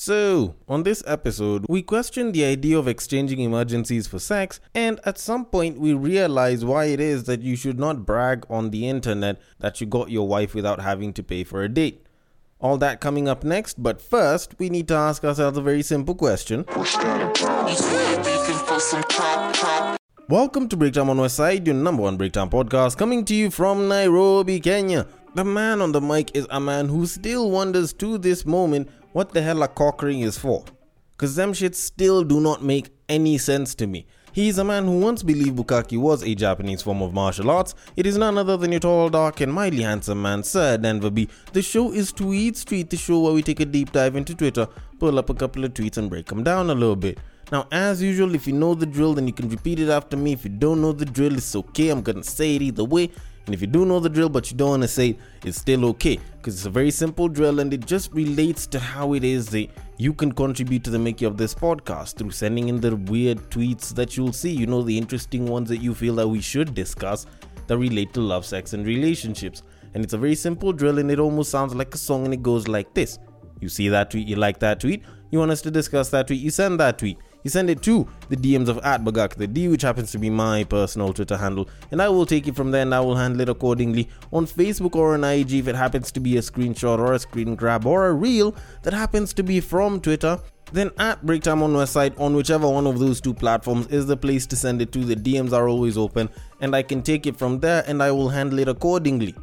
So, on this episode, we question the idea of exchanging emergencies for sex, and at some point, we realize why it is that you should not brag on the internet that you got your wife without having to pay for a date. All that coming up next, but first, we need to ask ourselves a very simple question. Welcome to Breakdown on West Side, your number one breakdown podcast, coming to you from Nairobi, Kenya. The man on the mic is a man who still wonders to this moment what the hell a cock ring is for. Cause them shits still do not make any sense to me. He is a man who once believed Bukkake was a Japanese form of martial arts. It is none other than your tall, dark, and mildly handsome man, Sir Denver B. The show is Tweet Street, the show where we take a deep dive into Twitter, pull up a couple of tweets, and break them down a little bit. Now, as usual, if you know the drill, then you can repeat it after me. If you don't know the drill, it's okay. I'm gonna say it either way. And if you do know the drill but you don't want to say it, it's still okay because it's a very simple drill and it just relates to how it is that you can contribute to the making of this podcast through sending in the weird tweets that you'll see. You know, the interesting ones that you feel that we should discuss that relate to love, sex, and relationships. And it's a very simple drill and it almost sounds like a song and it goes like this. You see that tweet, you like that tweet, you want us to discuss that tweet, you send that tweet you send it to the DMs of at Bagaka the D, which happens to be my personal Twitter handle, and I will take it from there and I will handle it accordingly on Facebook or on IG if it happens to be a screenshot or a screen grab or a reel that happens to be from Twitter. Then at Breaktime on Westside on whichever one of those two platforms is the place to send it to. The DMs are always open, and I can take it from there and I will handle it accordingly.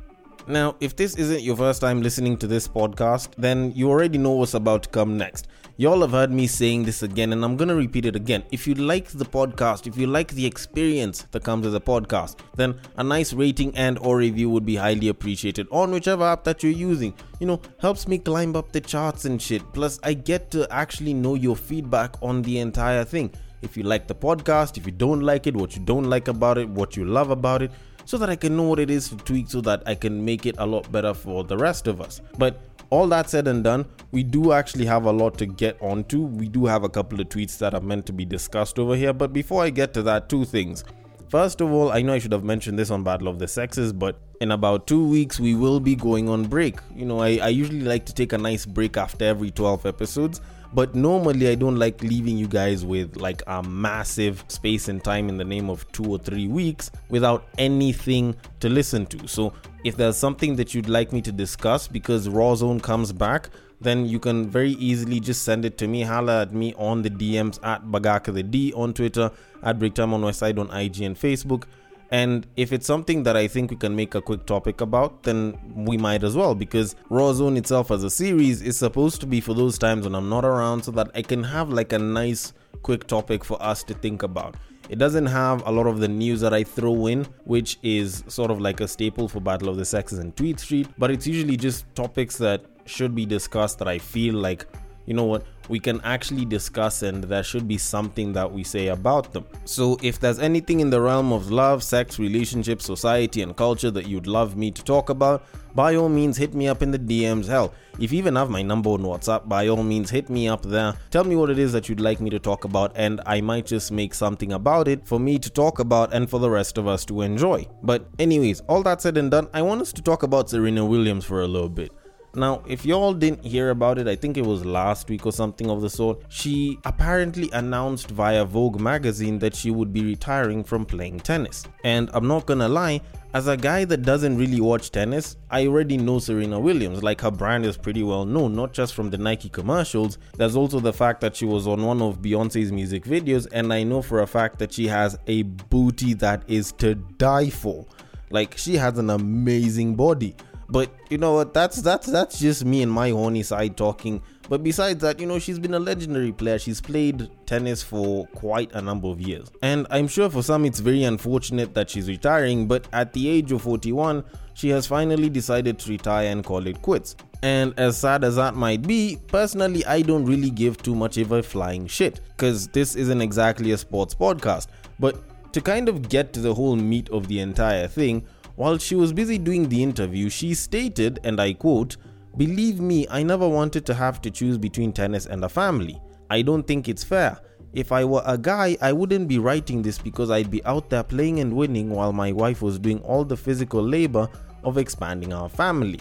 Now, if this isn't your first time listening to this podcast, then you already know what's about to come next. Y'all have heard me saying this again, and I'm gonna repeat it again. If you like the podcast, if you like the experience that comes with a podcast, then a nice rating and or review would be highly appreciated on whichever app that you're using. You know, helps me climb up the charts and shit. Plus, I get to actually know your feedback on the entire thing. If you like the podcast, if you don't like it, what you don't like about it, what you love about it, so that I can know what it is to tweak so that I can make it a lot better for the rest of us. But all that said and done, we do actually have a lot to get onto. We do have a couple of tweets that are meant to be discussed over here. But before I get to that, two things. First of all, I know I should have mentioned this on Battle of the Sexes, but in about two weeks, we will be going on break. You know, I, I usually like to take a nice break after every 12 episodes but normally, I don't like leaving you guys with like a massive space and time in the name of two or three weeks without anything to listen to. So, if there's something that you'd like me to discuss because Raw Zone comes back, then you can very easily just send it to me. Holla at me on the DMs at Bagaka the D on Twitter, at Breaktime on Westside on IG and Facebook. And if it's something that I think we can make a quick topic about, then we might as well, because Raw Zone itself as a series is supposed to be for those times when I'm not around so that I can have like a nice quick topic for us to think about. It doesn't have a lot of the news that I throw in, which is sort of like a staple for Battle of the Sexes and Tweet Street, but it's usually just topics that should be discussed that I feel like you know what, we can actually discuss and there should be something that we say about them. So, if there's anything in the realm of love, sex, relationships, society, and culture that you'd love me to talk about, by all means hit me up in the DMs. Hell, if you even have my number on WhatsApp, by all means hit me up there. Tell me what it is that you'd like me to talk about, and I might just make something about it for me to talk about and for the rest of us to enjoy. But, anyways, all that said and done, I want us to talk about Serena Williams for a little bit. Now, if y'all didn't hear about it, I think it was last week or something of the sort, she apparently announced via Vogue magazine that she would be retiring from playing tennis. And I'm not gonna lie, as a guy that doesn't really watch tennis, I already know Serena Williams. Like her brand is pretty well known, not just from the Nike commercials. There's also the fact that she was on one of Beyonce's music videos, and I know for a fact that she has a booty that is to die for. Like she has an amazing body. But you know what? That's that's that's just me and my horny side talking. But besides that, you know, she's been a legendary player. She's played tennis for quite a number of years. And I'm sure for some it's very unfortunate that she's retiring, but at the age of 41, she has finally decided to retire and call it quits. And as sad as that might be, personally, I don't really give too much of a flying shit, because this isn't exactly a sports podcast. But to kind of get to the whole meat of the entire thing, while she was busy doing the interview, she stated, and I quote, Believe me, I never wanted to have to choose between tennis and a family. I don't think it's fair. If I were a guy, I wouldn't be writing this because I'd be out there playing and winning while my wife was doing all the physical labor of expanding our family.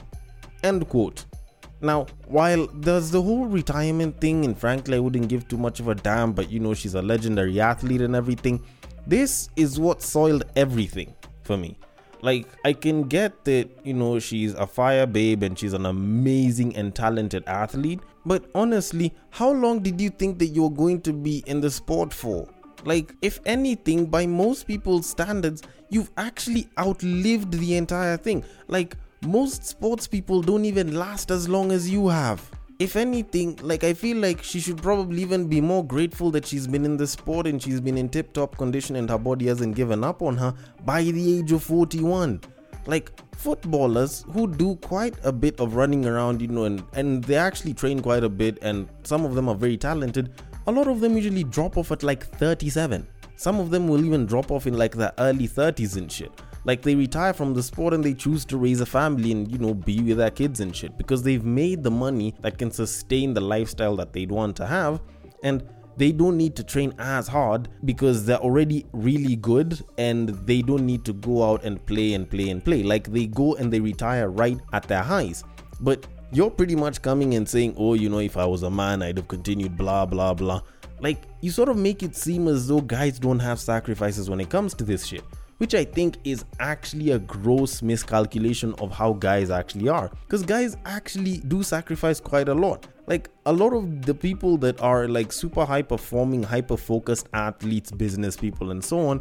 End quote. Now, while there's the whole retirement thing, and frankly, I wouldn't give too much of a damn, but you know, she's a legendary athlete and everything, this is what soiled everything for me. Like, I can get that, you know, she's a fire babe and she's an amazing and talented athlete, but honestly, how long did you think that you're going to be in the sport for? Like, if anything, by most people's standards, you've actually outlived the entire thing. Like, most sports people don't even last as long as you have. If anything, like I feel like she should probably even be more grateful that she's been in the sport and she's been in tip top condition and her body hasn't given up on her by the age of 41. Like footballers who do quite a bit of running around, you know, and, and they actually train quite a bit, and some of them are very talented, a lot of them usually drop off at like 37. Some of them will even drop off in like the early 30s and shit. Like they retire from the sport and they choose to raise a family and you know be with their kids and shit because they've made the money that can sustain the lifestyle that they'd want to have and they don't need to train as hard because they're already really good and they don't need to go out and play and play and play. Like they go and they retire right at their highs. But you're pretty much coming and saying, oh, you know, if I was a man, I'd have continued, blah, blah, blah. Like, you sort of make it seem as though guys don't have sacrifices when it comes to this shit which I think is actually a gross miscalculation of how guys actually are. Because guys actually do sacrifice quite a lot. Like a lot of the people that are like super high performing, hyper focused athletes, business people, and so on,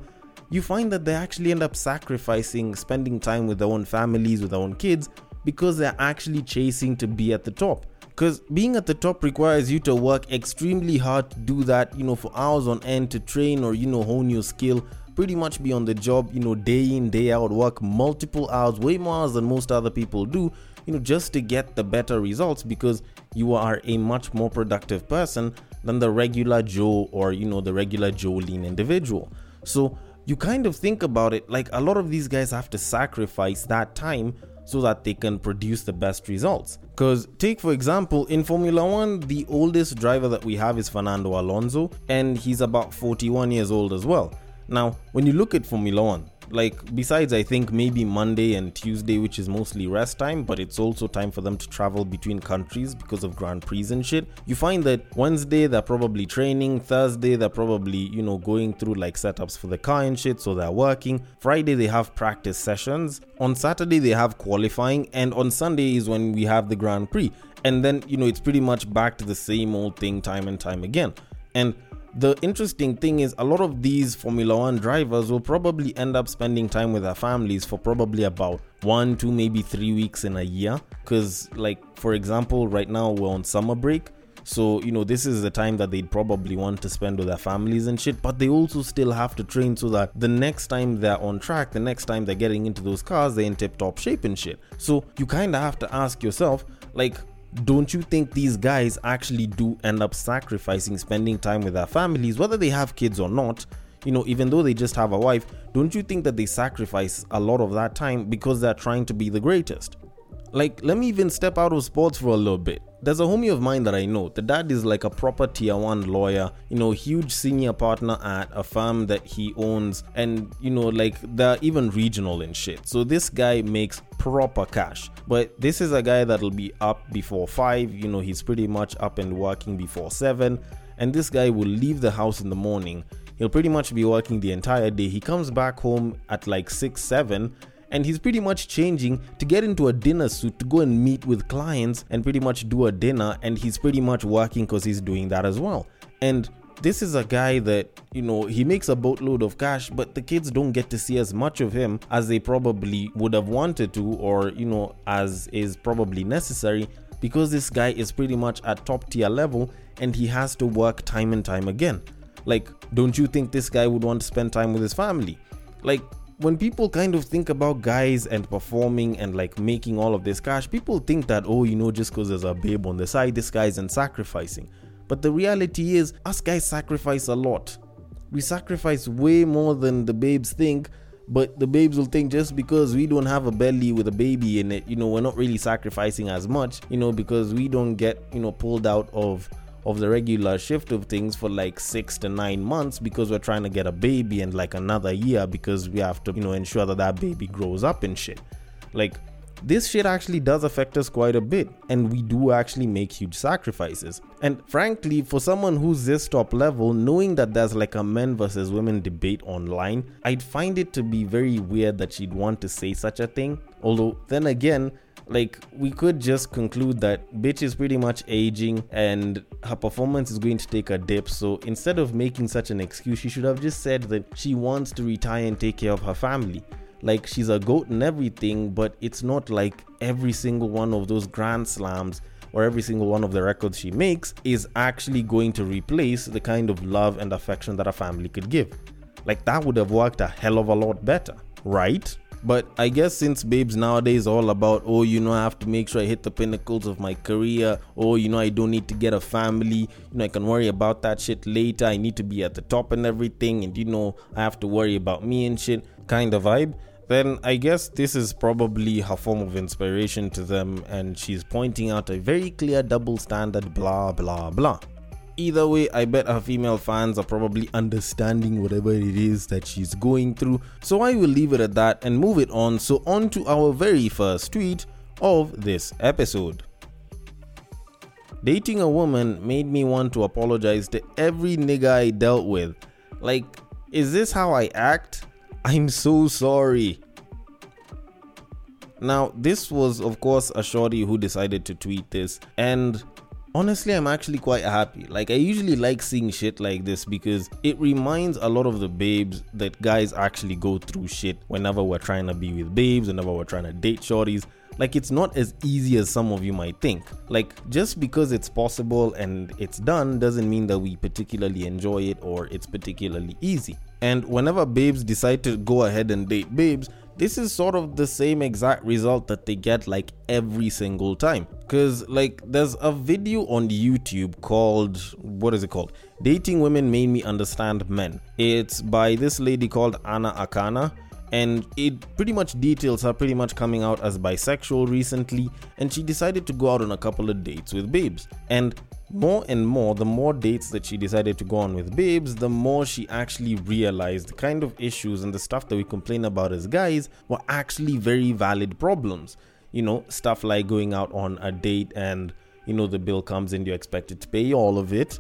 you find that they actually end up sacrificing spending time with their own families, with their own kids, because they're actually chasing to be at the top because being at the top requires you to work extremely hard to do that you know for hours on end to train or you know hone your skill pretty much be on the job, you know, day in, day out, work multiple hours, way more hours than most other people do, you know, just to get the better results because you are a much more productive person than the regular Joe or, you know, the regular Jolene individual. So you kind of think about it like a lot of these guys have to sacrifice that time so that they can produce the best results. Because, take for example, in Formula One, the oldest driver that we have is Fernando Alonso, and he's about 41 years old as well. Now, when you look at Formula One, like besides I think maybe Monday and Tuesday, which is mostly rest time, but it's also time for them to travel between countries because of Grand Prix and shit. You find that Wednesday they're probably training, Thursday they're probably, you know, going through like setups for the car and shit, so they're working. Friday they have practice sessions. On Saturday they have qualifying, and on Sunday is when we have the Grand Prix. And then, you know, it's pretty much back to the same old thing time and time again. And the interesting thing is, a lot of these Formula One drivers will probably end up spending time with their families for probably about one, two, maybe three weeks in a year. Because, like, for example, right now we're on summer break. So, you know, this is the time that they'd probably want to spend with their families and shit, but they also still have to train so that the next time they're on track, the next time they're getting into those cars, they're in tip top shape and shit. So, you kind of have to ask yourself, like, don't you think these guys actually do end up sacrificing spending time with their families, whether they have kids or not? You know, even though they just have a wife, don't you think that they sacrifice a lot of that time because they're trying to be the greatest? Like, let me even step out of sports for a little bit. There's a homie of mine that I know. The dad is like a proper tier one lawyer, you know, huge senior partner at a firm that he owns, and you know, like they're even regional and shit. So this guy makes proper cash. But this is a guy that'll be up before five, you know, he's pretty much up and working before seven. And this guy will leave the house in the morning. He'll pretty much be working the entire day. He comes back home at like six, seven and he's pretty much changing to get into a dinner suit to go and meet with clients and pretty much do a dinner. And he's pretty much working because he's doing that as well. And this is a guy that you know he makes a boatload of cash but the kids don't get to see as much of him as they probably would have wanted to or you know as is probably necessary because this guy is pretty much at top tier level and he has to work time and time again. Like don't you think this guy would want to spend time with his family? Like when people kind of think about guys and performing and like making all of this cash, people think that, oh, you know, just because there's a babe on the side, this guy isn't sacrificing. But the reality is, us guys sacrifice a lot. We sacrifice way more than the babes think, but the babes will think just because we don't have a belly with a baby in it, you know, we're not really sacrificing as much, you know, because we don't get, you know, pulled out of of the regular shift of things for like six to nine months because we're trying to get a baby and like another year because we have to you know ensure that that baby grows up and shit like this shit actually does affect us quite a bit, and we do actually make huge sacrifices. And frankly, for someone who's this top level, knowing that there's like a men versus women debate online, I'd find it to be very weird that she'd want to say such a thing. Although, then again, like we could just conclude that bitch is pretty much aging and her performance is going to take a dip. So instead of making such an excuse she should have just said that she wants to retire and take care of her family. Like she's a goat and everything but it's not like every single one of those grand slams or every single one of the records she makes is actually going to replace the kind of love and affection that a family could give. Like that would have worked a hell of a lot better right but I guess since babes nowadays all about, oh, you know, I have to make sure I hit the pinnacles of my career, oh, you know, I don't need to get a family, you know, I can worry about that shit later. I need to be at the top and everything, and you know, I have to worry about me and shit kind of vibe. Then I guess this is probably her form of inspiration to them, and she's pointing out a very clear double standard, blah blah blah. Either way, I bet her female fans are probably understanding whatever it is that she's going through. So I will leave it at that and move it on. So, on to our very first tweet of this episode. Dating a woman made me want to apologize to every nigga I dealt with. Like, is this how I act? I'm so sorry. Now, this was, of course, a shorty who decided to tweet this, and honestly i'm actually quite happy. Like i usually like seeing shit like this because it reminds a lot of the babes that guys actually go through shit whenever we're trying to be with babes whenever we're trying to date shorties. Like it's not as easy as some of you might think. Like just because it's possible and it's done doesn't mean that we particularly enjoy it or it's particularly easy. And whenever babes decide to go ahead and date babes this is sort of the same exact result that they get like every single time because like there's a video on youtube called what is it called? Dating women made me understand men. It's by this lady called anna akana and it pretty much details her pretty much coming out as bisexual recently and she decided to go out on a couple of dates with babes. And more and more, the more dates that she decided to go on with babes, the more she actually realized the kind of issues and the stuff that we complain about as guys were actually very valid problems. You know, stuff like going out on a date and, you know, the bill comes and you're expected to pay all of it.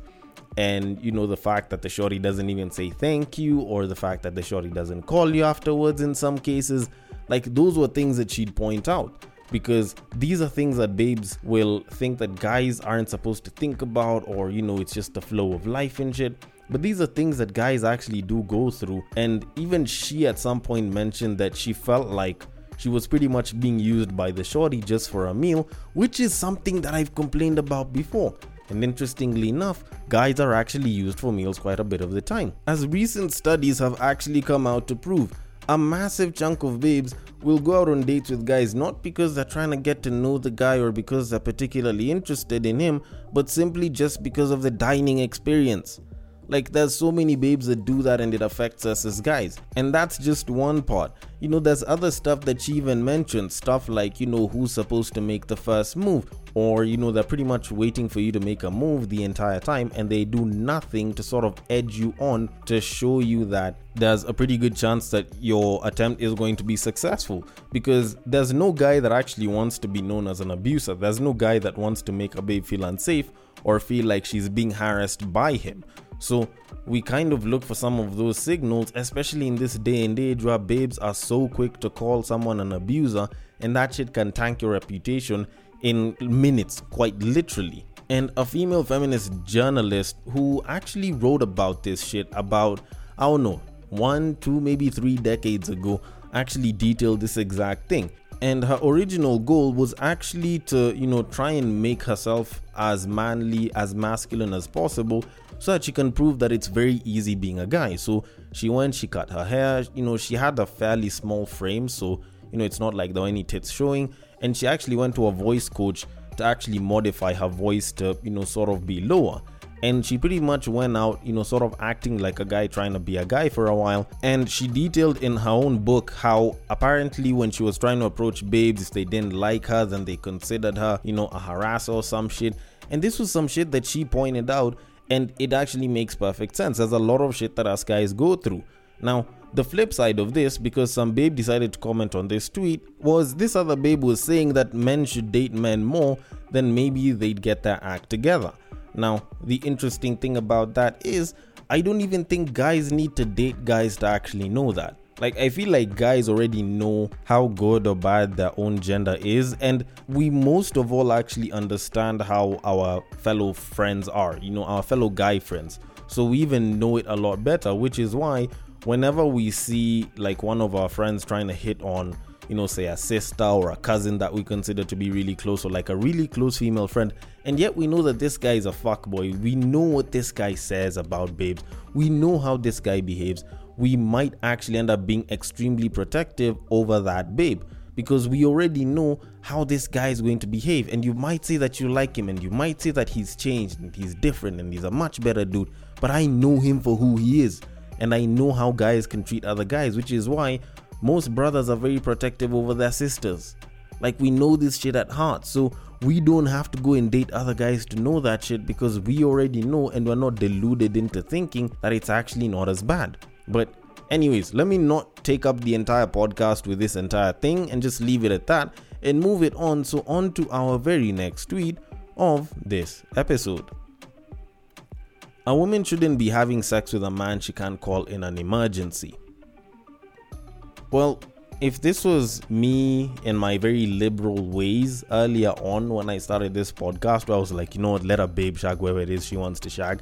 And, you know, the fact that the shorty doesn't even say thank you, or the fact that the shorty doesn't call you afterwards in some cases, like those were things that she'd point out. Because these are things that babes will think that guys aren't supposed to think about or you know it's just the flow of life and shit. But these are things that guys actually do go through. And even she at some point mentioned that she felt like she was pretty much being used by the shorty just for a meal which is something that I've complained about before and interestingly enough, guys are actually used for meals quite a bit of the time. As recent studies have actually come out to prove, a massive chunk of babes will go out on dates with guys not because they're trying to get to know the guy or because they're particularly interested in him, but simply just because of the dining experience. Like, there's so many babes that do that and it affects us as guys. And that's just one part. You know, there's other stuff that she even mentioned. Stuff like, you know, who's supposed to make the first move. Or, you know, they're pretty much waiting for you to make a move the entire time and they do nothing to sort of edge you on to show you that there's a pretty good chance that your attempt is going to be successful. Because there's no guy that actually wants to be known as an abuser. There's no guy that wants to make a babe feel unsafe or feel like she's being harassed by him. So we kind of look for some of those signals, especially in this day and age where babes are so quick to call someone an abuser, and that shit can tank your reputation in minutes, quite literally. And a female feminist journalist who actually wrote about this shit about, I don't know, one, two, maybe three decades ago, actually detailed this exact thing. And her original goal was actually to, you know, try and make herself as manly, as masculine as possible so that she can prove that it's very easy being a guy. So she went, she cut her hair, you know, she had a fairly small frame, so you know, it's not like there were any tits showing. And she actually went to a voice coach to actually modify her voice to, you know, sort of be lower. And she pretty much went out, you know, sort of acting like a guy trying to be a guy for a while. And she detailed in her own book how apparently when she was trying to approach babes, they didn't like her, then they considered her, you know, a harasser or some shit. And this was some shit that she pointed out and it actually makes perfect sense. There's a lot of shit that us guys go through. Now, the flip side of this, because some babe decided to comment on this tweet, was this other babe was saying that men should date men more, then maybe they'd get their act together. Now, the interesting thing about that is, I don't even think guys need to date guys to actually know that. Like, I feel like guys already know how good or bad their own gender is, and we most of all actually understand how our fellow friends are, you know, our fellow guy friends. So we even know it a lot better, which is why whenever we see like one of our friends trying to hit on you know say a sister or a cousin that we consider to be really close or like a really close female friend and yet we know that this guy is a fuck boy we know what this guy says about babes. We know how this guy behaves we might actually end up being extremely protective over that babe because we already know how this guy is going to behave and you might say that you like him and you might say that he's changed and he's different and he's a much better dude but i know him for who he is and I know how guys can treat other guys, which is why most brothers are very protective over their sisters. Like we know this shit at heart, so we don't have to go and date other guys to know that shit because we already know and we're not deluded into thinking that it's actually not as bad. But anyways, let me not take up the entire podcast with this entire thing and just leave it at that and move it on so on to our very next tweet of this episode. A woman shouldn't be having sex with a man she can't call in an emergency. Well, if this was me in my very liberal ways earlier on when I started this podcast, where I was like, you know what, let a babe shag whoever it is she wants to shag,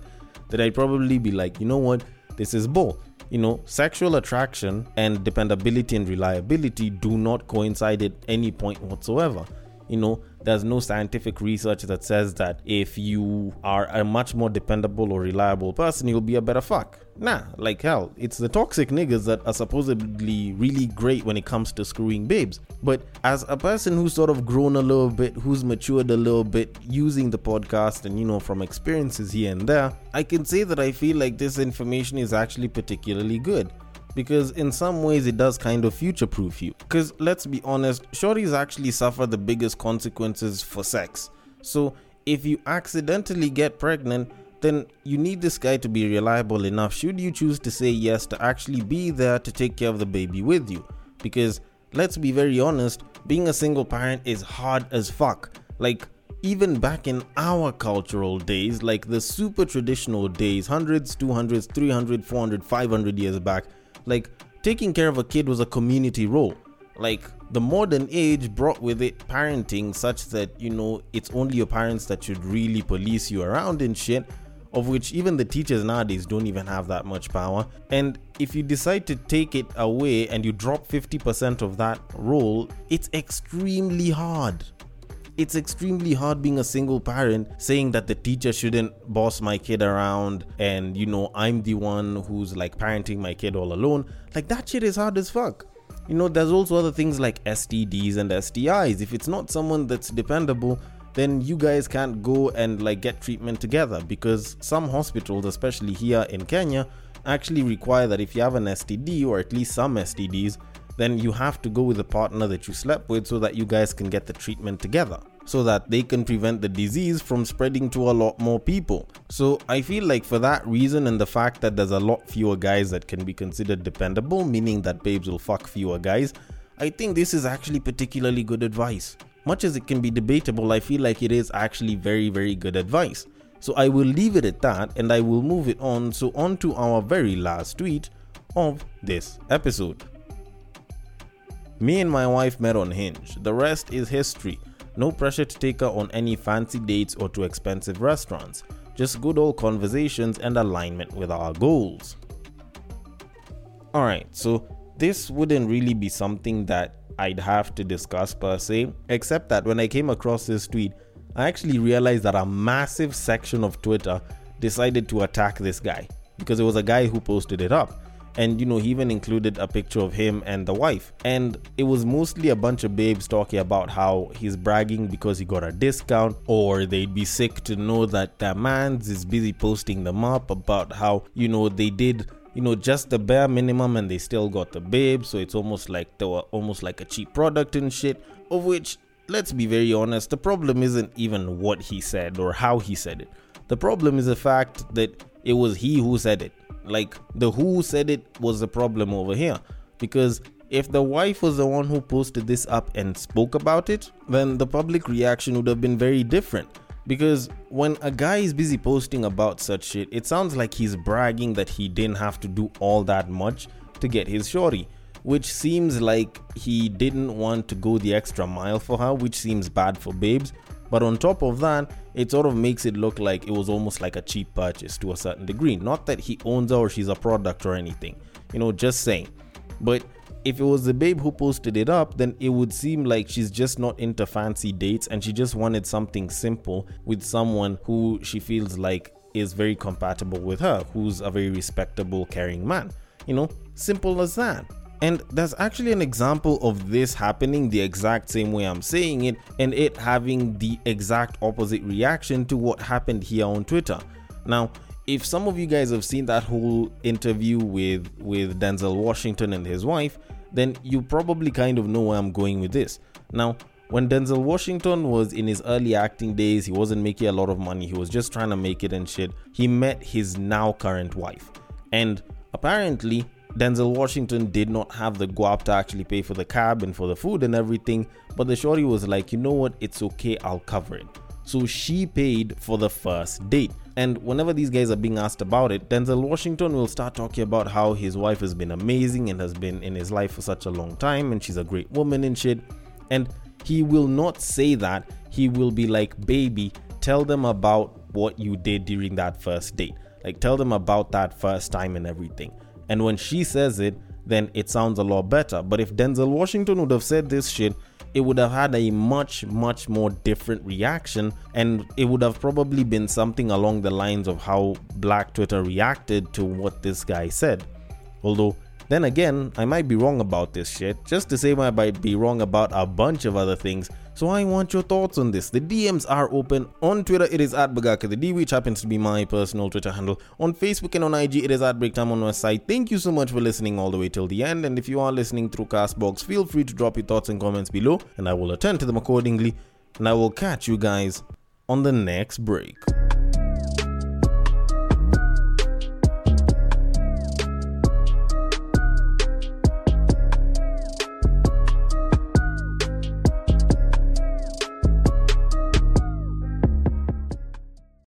then I'd probably be like, you know what, this is bull. You know, sexual attraction and dependability and reliability do not coincide at any point whatsoever. You know, there's no scientific research that says that if you are a much more dependable or reliable person, you'll be a better fuck. Nah, like hell, it's the toxic niggas that are supposedly really great when it comes to screwing babes. But as a person who's sort of grown a little bit, who's matured a little bit using the podcast and you know from experiences here and there, I can say that I feel like this information is actually particularly good because in some ways it does kind of future proof you. Because let's be honest, shorties actually suffer the biggest consequences for sex. So if you accidentally get pregnant, then you need this guy to be reliable enough should you choose to say yes to actually be there to take care of the baby with you. Because let's be very honest, being a single parent is hard as fuck. Like, even back in our cultural days, like the super traditional days, hundreds, 200s, 300, 400, 500 years back, like taking care of a kid was a community role. Like the modern age brought with it parenting such that you know it's only your parents that should really police you around and shit of which even the teachers nowadays don't even have that much power. And if you decide to take it away and you drop 50% of that role, it's extremely hard it's extremely hard being a single parent saying that the teacher shouldn't boss my kid around and you know I'm the one who's like parenting my kid all alone. Like that shit is hard as fuck. You know, there's also other things like STDs and STIs. If it's not someone that's dependable, then you guys can't go and like get treatment together because some hospitals, especially here in Kenya, actually require that if you have an STD or at least some STDs, then you have to go with a partner that you slept with so that you guys can get the treatment together so that they can prevent the disease from spreading to a lot more people. So I feel like for that reason and the fact that there's a lot fewer guys that can be considered dependable, meaning that babes will fuck fewer guys, I think this is actually particularly good advice. Much as it can be debatable, I feel like it is actually very, very good advice. So I will leave it at that and I will move it on. So, on to our very last tweet of this episode. Me and my wife met on Hinge. The rest is history. No pressure to take her on any fancy dates or to expensive restaurants. Just good old conversations and alignment with our goals. Alright, so this wouldn't really be something that I'd have to discuss per se, except that when I came across this tweet, I actually realized that a massive section of Twitter decided to attack this guy because it was a guy who posted it up and you know he even included a picture of him and the wife. And it was mostly a bunch of babes talking about how he's bragging because he got a discount or they'd be sick to know that their man's is busy posting them up about how you know they did you know just the bare minimum and they still got the babe. So it's almost like they were almost like a cheap product and shit of which let's be very honest the problem isn't even what he said or how he said it. The problem is the fact that it was he who said it like the who said it was the problem over here because if the wife was the one who posted this up and spoke about it, then the public reaction would have been very different. Because when a guy is busy posting about such shit, it sounds like he's bragging that he didn't have to do all that much to get his shorty, which seems like he didn't want to go the extra mile for her, which seems bad for babes. But on top of that, it sort of makes it look like it was almost like a cheap purchase to a certain degree. Not that he owns her or she's a product or anything, you know, just saying. But if it was the babe who posted it up, then it would seem like she's just not into fancy dates and she just wanted something simple with someone who she feels like is very compatible with her, who's a very respectable, caring man. You know, simple as that. And there's actually an example of this happening the exact same way I'm saying it, and it having the exact opposite reaction to what happened here on Twitter. Now, if some of you guys have seen that whole interview with with Denzel Washington and his wife, then you probably kind of know where I'm going with this. Now, when Denzel Washington was in his early acting days, he wasn't making a lot of money. He was just trying to make it and shit. He met his now current wife. And apparently, Denzel Washington did not have the guap to actually pay for the cab and for the food and everything. But the shorty was like, you know what? It's okay. I'll cover it. So she paid for the first date. And whenever these guys are being asked about it, Denzel Washington will start talking about how his wife has been amazing and has been in his life for such a long time and she's a great woman and shit. And he will not say that. He will be like, baby, tell them about what you did during that first date. Like, tell them about that first time and everything. And when she says it, then it sounds a lot better. But if Denzel Washington would have said this shit, it would have had a much, much more different reaction, and it would have probably been something along the lines of how Black Twitter reacted to what this guy said. Although, then again, I might be wrong about this shit, just the same I might be wrong about a bunch of other things so I want your thoughts on this. The DMs are open. On Twitter, it is at Bagaka the D, which happens to be my personal Twitter handle. On Facebook and on IG, it is at Breaktime on site. Thank you so much for listening all the way till the end. And if you are listening through Castbox, feel free to drop your thoughts and comments below, and I will attend to them accordingly. And I will catch you guys on the next break.